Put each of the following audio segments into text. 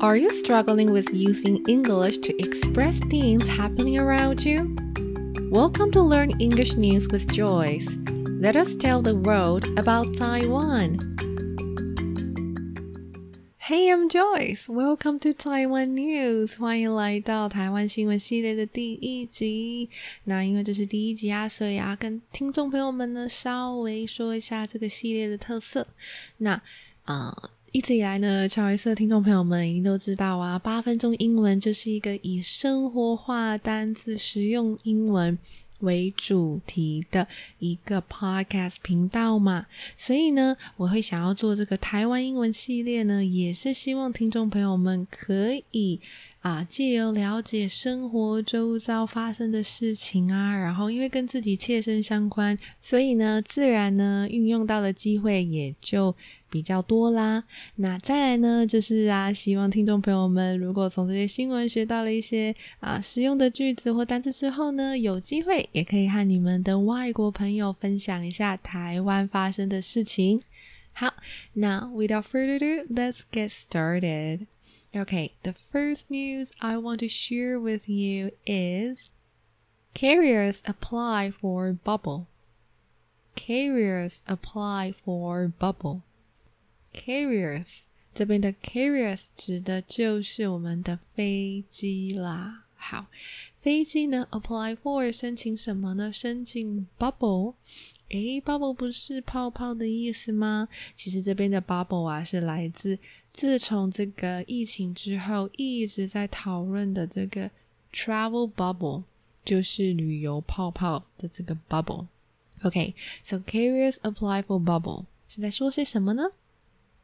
Are you struggling with using English to express things happening around you? Welcome to Learn English News with Joyce. Let us tell the world about Taiwan. Hey, I'm Joyce. Welcome to Taiwan News. 欢迎来到台湾新闻系列的第一集。那因为这是第一集啊，所以啊，跟听众朋友们呢稍微说一下这个系列的特色。那呃。 一直以来呢，乔维斯听众朋友们一定都知道啊，八分钟英文就是一个以生活化单词、实用英文为主题的一个 podcast 频道嘛。所以呢，我会想要做这个台湾英文系列呢，也是希望听众朋友们可以。啊，借由了解生活周遭发生的事情啊，然后因为跟自己切身相关，所以呢，自然呢运用到的机会也就比较多啦。那再来呢，就是啊，希望听众朋友们如果从这些新闻学到了一些啊实用的句子或单词之后呢，有机会也可以和你们的外国朋友分享一下台湾发生的事情。好，那 without further ado，let's get started。Okay, the first news I want to share with you is carriers apply for bubble. Carriers apply for bubble. Carriers 这边的 carriers 指的就是我们的飞机啦。好，飞机呢 apply for 申请什么呢？申请 bubble。诶，bubble 不是泡泡的意思吗？其实这边的 bubble 啊是来自自从这个疫情之后一直在讨论的这个 travel bubble，就是旅游泡泡的这个 bubble。OK，so carriers apply for bubble 是在说些什么呢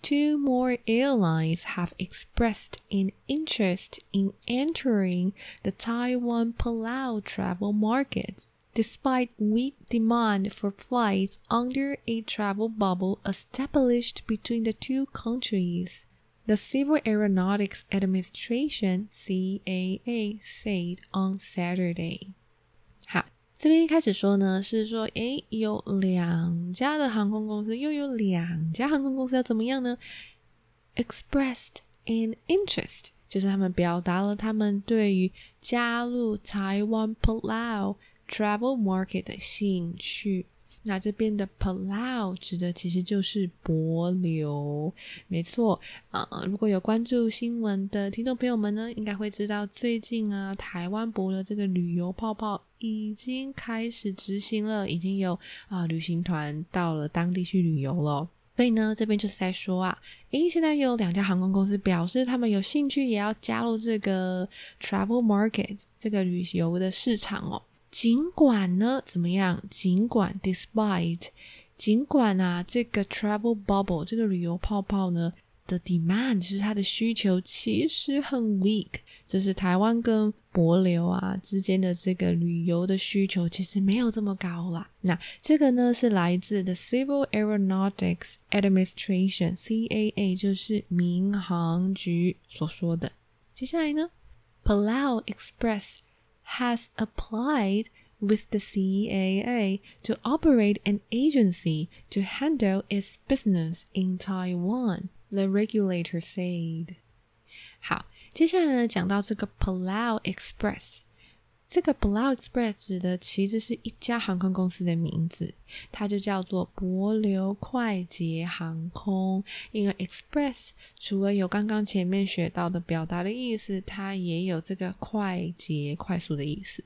？Two more airlines have expressed an interest in entering the Taiwan Palau travel market despite weak demand for flights under a travel bubble established between the two countries. The Civil Aeronautics Administration (CAA) said on Saturday. 这边一开始说呢，是说，诶，有两家的航空公司，又有两家航空公司要怎么样呢？Expressed an interest，就是他们表达了他们对于加入台湾 Palau Travel market 的兴趣，那这边的 Palau 指的其实就是博流，没错呃。如果有关注新闻的听众朋友们呢，应该会知道最近啊，台湾博流这个旅游泡泡已经开始执行了，已经有啊旅行团到了当地去旅游了。所以呢，这边就是在说啊，诶，现在有两家航空公司表示他们有兴趣，也要加入这个 Travel market 这个旅游的市场哦。尽管呢，怎么样？尽管，despite，尽管啊，这个 travel bubble 这个旅游泡泡呢的 demand 就是它的需求其实很 weak，就是台湾跟博流啊之间的这个旅游的需求其实没有这么高啦。那这个呢是来自 the Civil Aeronautics Administration（CAA），就是民航局所说的。接下来呢，Palau Express。has applied with the CAA to operate an agency to handle its business in Taiwan, the regulator said. 好，接下来呢，讲到这个 Palau Express。 这个 Blau Express 指的其实是一家航空公司的名字，它就叫做博流快捷航空。因为 Express 除了有刚刚前面学到的表达的意思，它也有这个快捷、快速的意思。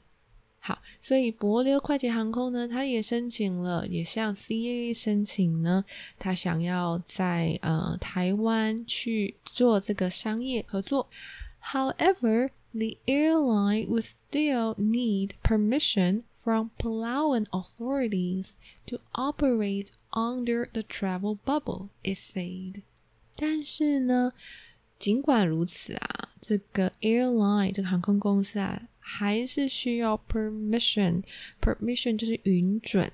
好，所以博流快捷航空呢，它也申请了，也向 CAA 申请呢，它想要在呃台湾去做这个商业合作。However, the airline would still need permission from Palauan authorities to operate under the travel bubble, it said. 但是呢，尽管如此啊，这个 airline 这个航空公司啊，还是需要 permission。permission 就是允准，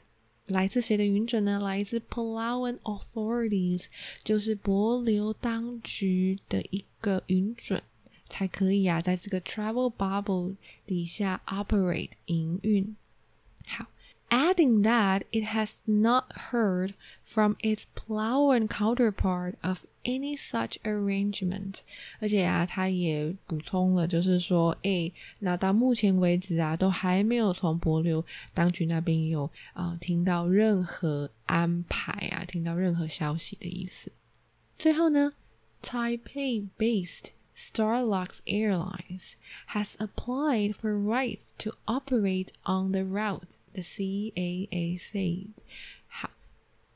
来自谁的允准呢？来自 Palauan authorities，就是帛琉当局的一个允准。才可以啊，在这个 travel bubble 底下 operate 营运。好。adding that it has not heard from its Palawan counterpart of any such arrangement，而且啊，他也补充了，就是说，哎，那到目前为止啊，都还没有从帛琉当局那边有啊、听到任何安排啊，听到任何消息的意思。最后呢，Taipei-based Starlux Airlines has applied for rights to operate on the route, the CAA said. 好，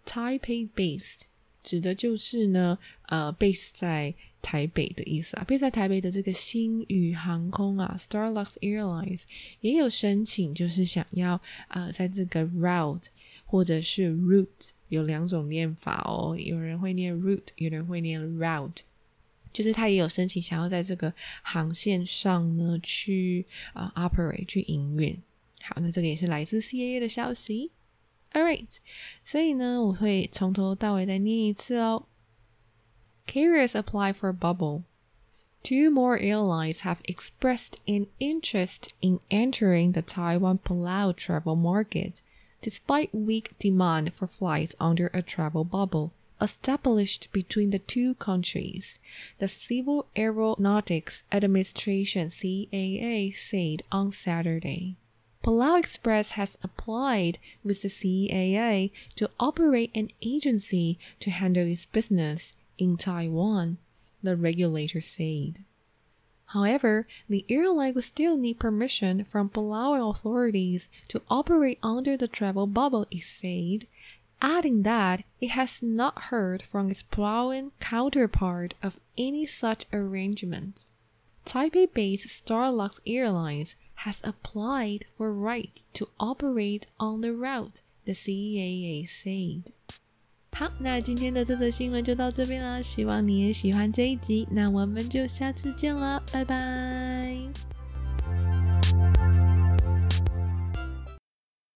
Taipei based 指的就是呢，呃，base 在台北的意思啊。base 在台北的这个星宇航空啊，Starlux Airlines 也有申请，就是想要呃，在这个 route 或者是 route 有两种念法哦，有人会念 route，有人会念 route。 就是他也有申请，想要在这个航线上呢去啊、uh, operate 去营运。好，那这个也是来自 CAA 的消息。All right，所以呢，我会从头到尾再念一次哦。Carriers apply for a bubble. Two more airlines have expressed an interest in entering the Taiwan Palau travel market, despite weak demand for flights under a travel bubble established between the two countries, the Civil Aeronautics Administration CAA said on Saturday. Palau Express has applied with the CAA to operate an agency to handle its business in Taiwan, the regulator said. However, the airline will still need permission from Palau authorities to operate under the travel bubble, it said, adding that it has not heard from its Palauan counterpart of any such arrangement. Taipei based Starlux Airlines has applied for rights to operate on the route, the CAA said. 好，那今天的这则新闻就到这边啦，希望你也喜欢这一集，那我们就下次见了，拜拜。